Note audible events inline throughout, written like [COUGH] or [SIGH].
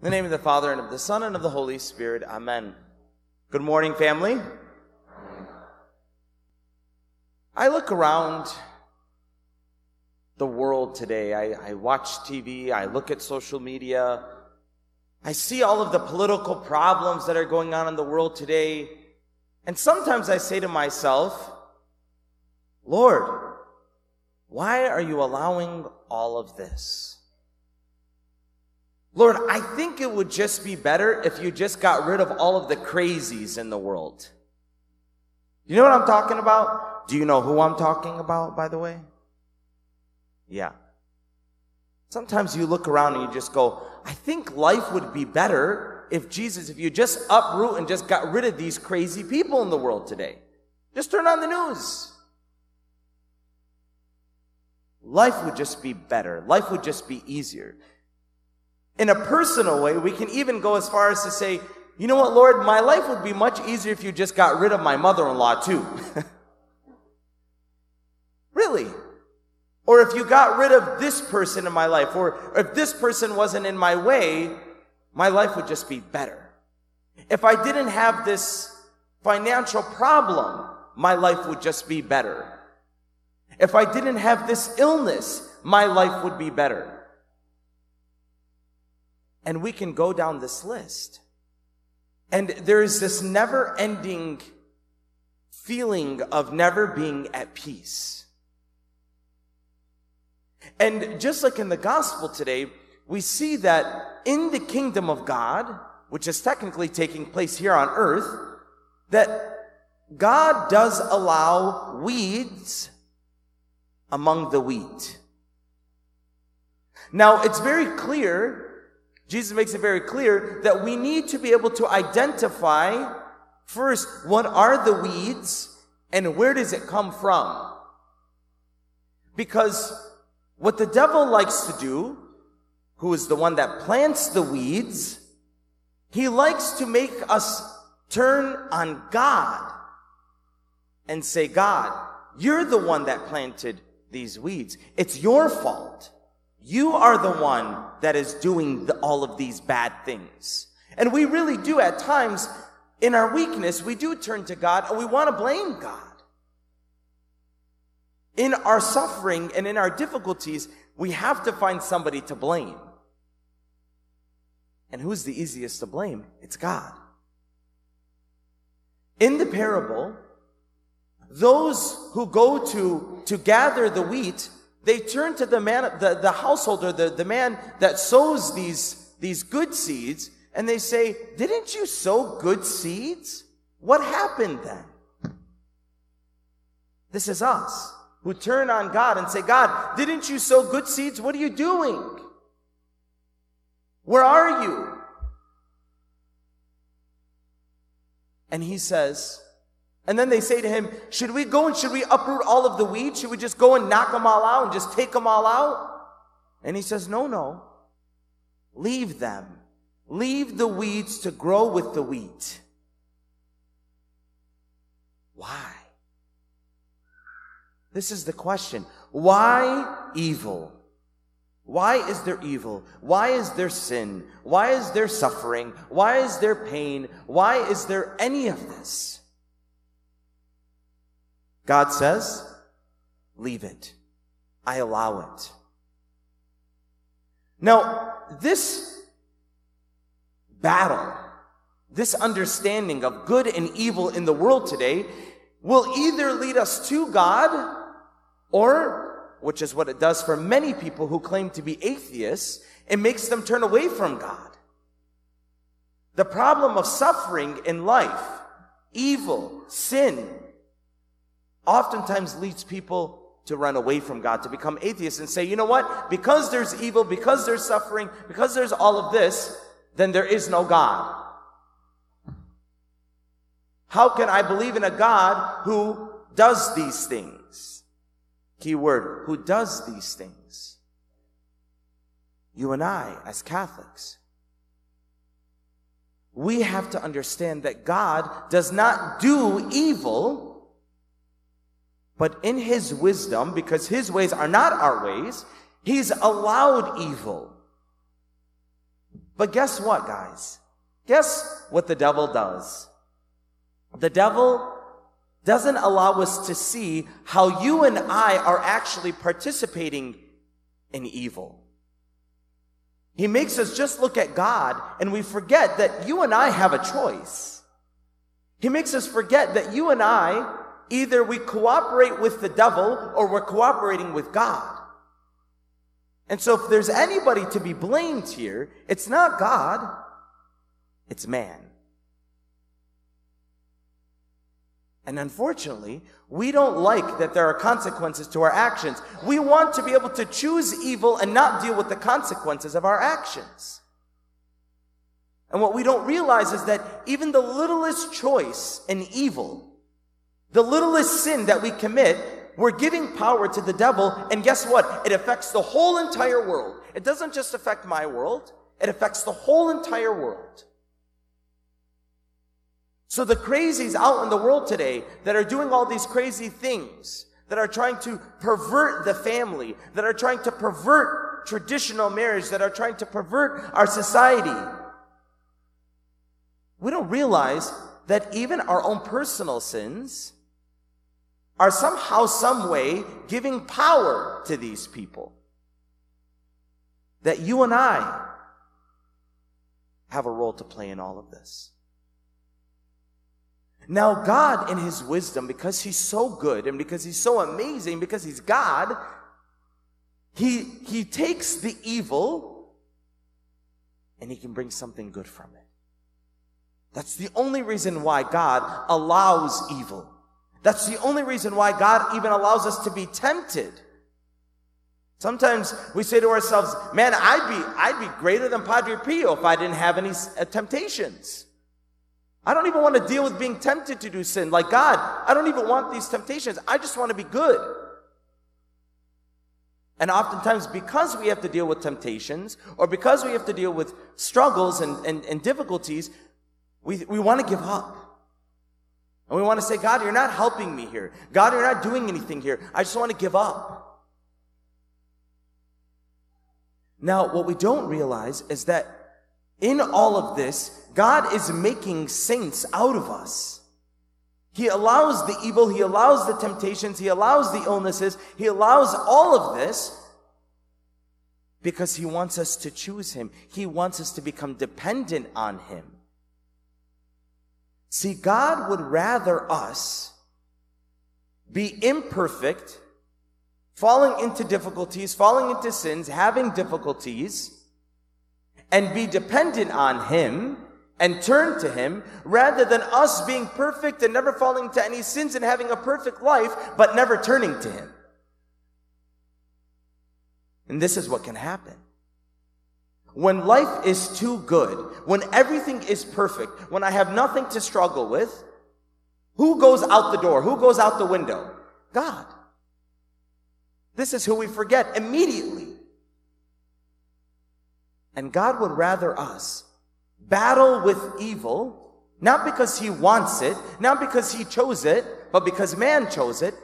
In the name of the Father, and of the Son, and of the Holy Spirit. Amen. Good morning, family. I look around the world today. I, I, watch TV, I look at social media, I see all of the political problems that are going on in the world today. And sometimes I say to myself, Lord, why are you allowing all of this? Lord, I think it would just be better if you just got rid of all of the crazies in the world. You know what I'm talking about? Do you know who I'm talking about, by the way? Yeah. Sometimes you look around and you just go, I think life would be better if Jesus, if you just uproot and just got rid of these crazy people in the world today. Just turn on the news. Life would just be better. Life would just be easier. In a personal way, we can even go as far as to say, you know what, Lord, my life would be much easier if you just got rid of my mother-in-law too. [LAUGHS] really. Or if you got rid of this person in my life, or if this person wasn't in my way, my life would just be better. If I didn't have this financial problem, my life would just be better. If I didn't have this illness, my life would be better. And we can go down this list. And there's this never ending feeling of never being at peace. And just like in the gospel today, we see that in the kingdom of God, which is technically taking place here on earth, that God does allow weeds among the wheat. Now, it's very clear, Jesus makes it very clear that we need to be able to identify first, what are the weeds and where does it come from? Because what the devil likes to do, who is the one that plants the weeds, he likes to make us turn on God and say, God, you're the one that planted these weeds. It's your fault. You are the one that is doing the, all of these bad things. And we really do at times, in our weakness, we do turn to God and we want to blame God. In our suffering and in our difficulties, we have to find somebody to blame. And who's the easiest to blame? It's God. In the parable, those who go to, to gather the wheat, they turn to the man, the, the householder, the, the man that sows these, these good seeds, and they say, didn't you sow good seeds? What happened then? This is us who turn on God and say, God, didn't you sow good seeds? What are you doing? Where are you? And he says, and then they say to him, Should we go and should we uproot all of the weeds? Should we just go and knock them all out and just take them all out? And he says, No, no. Leave them. Leave the weeds to grow with the wheat. Why? This is the question. Why evil? Why is there evil? Why is there sin? Why is there suffering? Why is there pain? Why is there any of this? God says, leave it. I allow it. Now, this battle, this understanding of good and evil in the world today will either lead us to God or, which is what it does for many people who claim to be atheists, it makes them turn away from God. The problem of suffering in life, evil, sin, oftentimes leads people to run away from God, to become atheists and say, you know what? Because there's evil, because there's suffering, because there's all of this, then there is no God. How can I believe in a God who does these things? Key word, who does these things? You and I, as Catholics, we have to understand that God does not do evil but in his wisdom, because his ways are not our ways, he's allowed evil. But guess what, guys? Guess what the devil does? The devil doesn't allow us to see how you and I are actually participating in evil. He makes us just look at God and we forget that you and I have a choice. He makes us forget that you and I, either we cooperate with the devil or we're cooperating with God. And so if there's anybody to be blamed here, it's not God, it's man. And unfortunately, we don't like that there are consequences to our actions. We want to be able to choose evil and not deal with the consequences of our actions. And what we don't realize is that even the littlest choice in evil, the littlest sin that we commit, we're giving power to the devil. And guess what? It affects the whole entire world. It doesn't just affect my world. It affects the whole entire world. So the crazies out in the world today that are doing all these crazy things, that are trying to pervert the family, that are trying to pervert traditional marriage, that are trying to pervert our society, we don't realize that even our own personal sins are somehow, some way giving power to these people. That you and I have a role to play in all of this. Now, God, in His wisdom, because He's so good and because He's so amazing, because He's God, He, he takes the evil and He can bring something good from it. That's the only reason why God allows evil. That's the only reason why God even allows us to be tempted. Sometimes we say to ourselves, man, I'd be, I'd be greater than Padre Pio if I didn't have any uh, temptations. I don't even want to deal with being tempted to do sin. Like, God, I don't even want these temptations. I just want to be good. And oftentimes, because we have to deal with temptations, or because we have to deal with struggles and, and, and difficulties, we, we want to give up. We want to say, God, you're not helping me here. God, you're not doing anything here. I just want to give up. Now, what we don't realize is that in all of this, God is making saints out of us. He allows the evil, He allows the temptations, He allows the illnesses, He allows all of this because He wants us to choose Him. He wants us to become dependent on Him. See, God would rather us be imperfect, falling into difficulties, falling into sins, having difficulties, and be dependent on Him and turn to Him rather than us being perfect and never falling into any sins and having a perfect life but never turning to Him. And this is what can happen. When life is too good, when everything is perfect, when I have nothing to struggle with, who goes out the door? Who goes out the window? God. This is who we forget immediately. And God would rather us battle with evil, not because He wants it, not because He chose it, but because man chose it.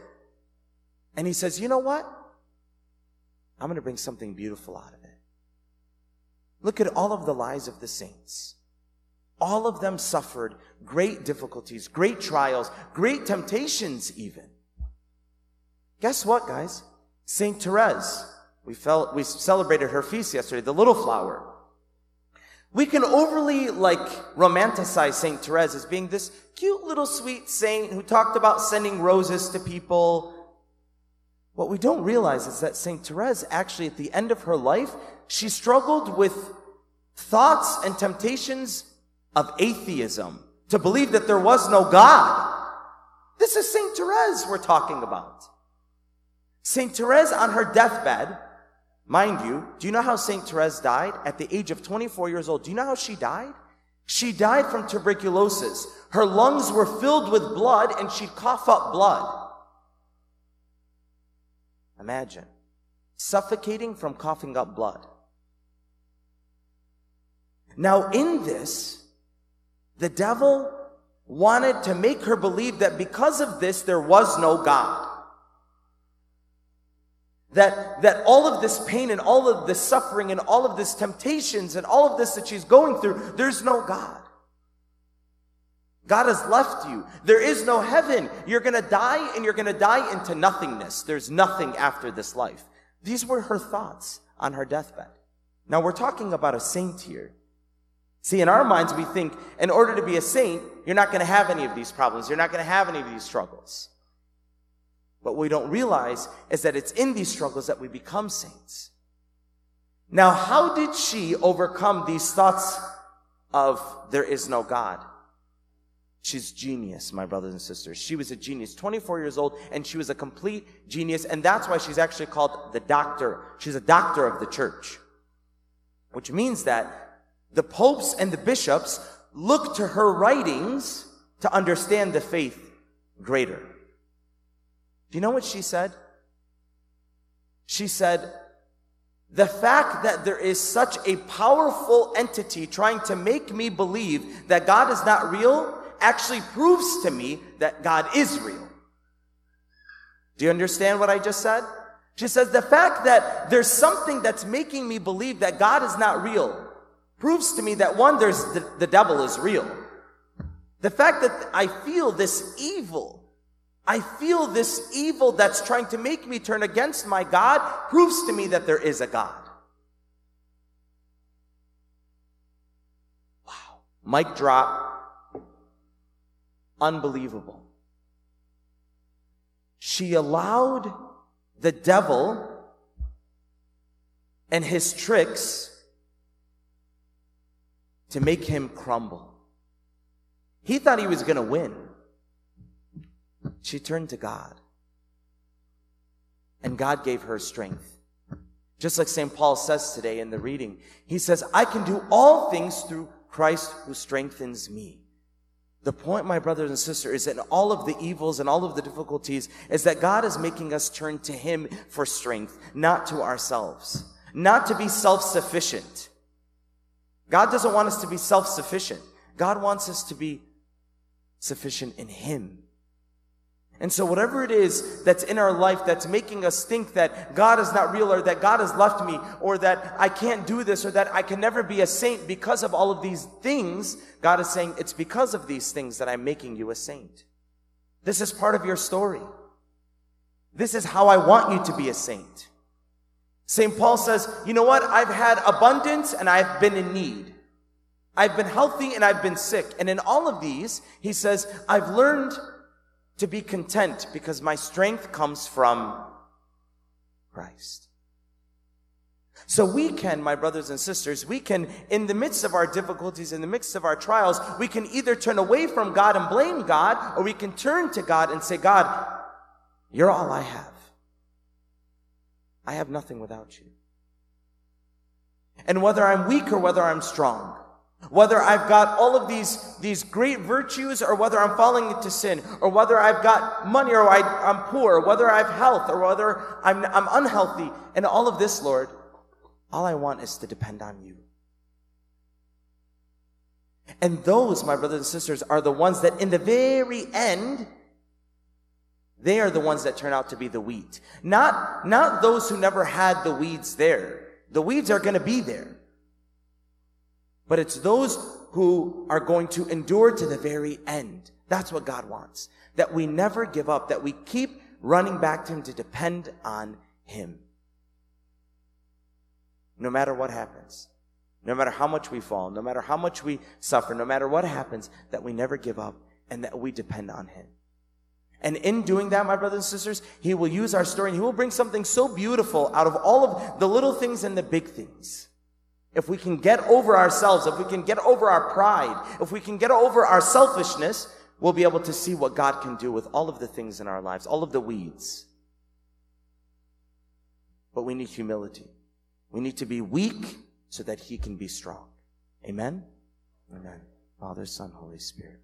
And He says, you know what? I'm going to bring something beautiful out of it. Look at all of the lives of the saints. All of them suffered great difficulties, great trials, great temptations even. Guess what, guys? Saint Therese we felt, we celebrated her feast yesterday, the little flower. We can overly like romanticize Saint Therese as being this cute little sweet saint who talked about sending roses to people. What we don't realize is that Saint Therese actually at the end of her life, she struggled with thoughts and temptations of atheism, to believe that there was no God. This is Saint Therese we're talking about. Saint Therese on her deathbed Mind you, do you know how St. Therese died? At the age of 24 years old. Do you know how she died? She died from tuberculosis. Her lungs were filled with blood and she'd cough up blood. Imagine suffocating from coughing up blood. Now, in this, the devil wanted to make her believe that because of this, there was no God. that, that all of this pain and all of this suffering and all of this temptations and all of this that she's going through, there's no God. God has left you. There is no heaven. You're going to die and you're going to die into nothingness. There's nothing after this life. These were her thoughts on her deathbed. Now we're talking about a saint here. See, in our minds, we think in order to be a saint, you're not going to have any of these problems. You're not going to have any of these struggles. What we don't realize is that it's in these struggles that we become saints. Now, how did she overcome these thoughts of there is no God? She's genius, my brothers and sisters. She was a genius, 24 years old, and she was a complete genius. And that's why she's actually called the doctor. She's a doctor of the church, which means that the popes and the bishops look to her writings to understand the faith greater. Do you know what she said? She said, the fact that there is such a powerful entity trying to make me believe that God is not real actually proves to me that God is real. Do you understand what I just said? She says, the fact that there's something that's making me believe that God is not real proves to me that one, there's the, the devil is real. The fact that I feel this evil I feel this evil that's trying to make me turn against my God proves to me that there is a God. Wow. Mic drop. Unbelievable. She allowed the devil and his tricks to make him crumble. He thought he was going to win. She turned to God. And God gave her strength. Just like St. Paul says today in the reading, he says, I can do all things through Christ who strengthens me. The point, my brothers and sisters, is that all of the evils and all of the difficulties is that God is making us turn to Him for strength, not to ourselves, not to be self-sufficient. God doesn't want us to be self-sufficient. God wants us to be sufficient in Him. And so whatever it is that's in our life that's making us think that God is not real or that God has left me or that I can't do this or that I can never be a saint because of all of these things, God is saying it's because of these things that I'm making you a saint. This is part of your story. This is how I want you to be a saint. St. Paul says, you know what? I've had abundance and I've been in need. I've been healthy and I've been sick. And in all of these, he says, I've learned to be content because my strength comes from Christ. So we can, my brothers and sisters, we can, in the midst of our difficulties, in the midst of our trials, we can either turn away from God and blame God, or we can turn to God and say, God, you're all I have. I have nothing without you. And whether I'm weak or whether I'm strong, whether I've got all of these, these great virtues or whether I'm falling into sin or whether I've got money or I, am poor, or whether I have health or whether I'm, I'm unhealthy. And all of this, Lord, all I want is to depend on you. And those, my brothers and sisters, are the ones that in the very end, they are the ones that turn out to be the wheat. Not, not those who never had the weeds there. The weeds are going to be there. But it's those who are going to endure to the very end. That's what God wants. That we never give up, that we keep running back to Him to depend on Him. No matter what happens, no matter how much we fall, no matter how much we suffer, no matter what happens, that we never give up and that we depend on Him. And in doing that, my brothers and sisters, He will use our story and He will bring something so beautiful out of all of the little things and the big things. If we can get over ourselves, if we can get over our pride, if we can get over our selfishness, we'll be able to see what God can do with all of the things in our lives, all of the weeds. But we need humility. We need to be weak so that He can be strong. Amen? Amen. Father, Son, Holy Spirit.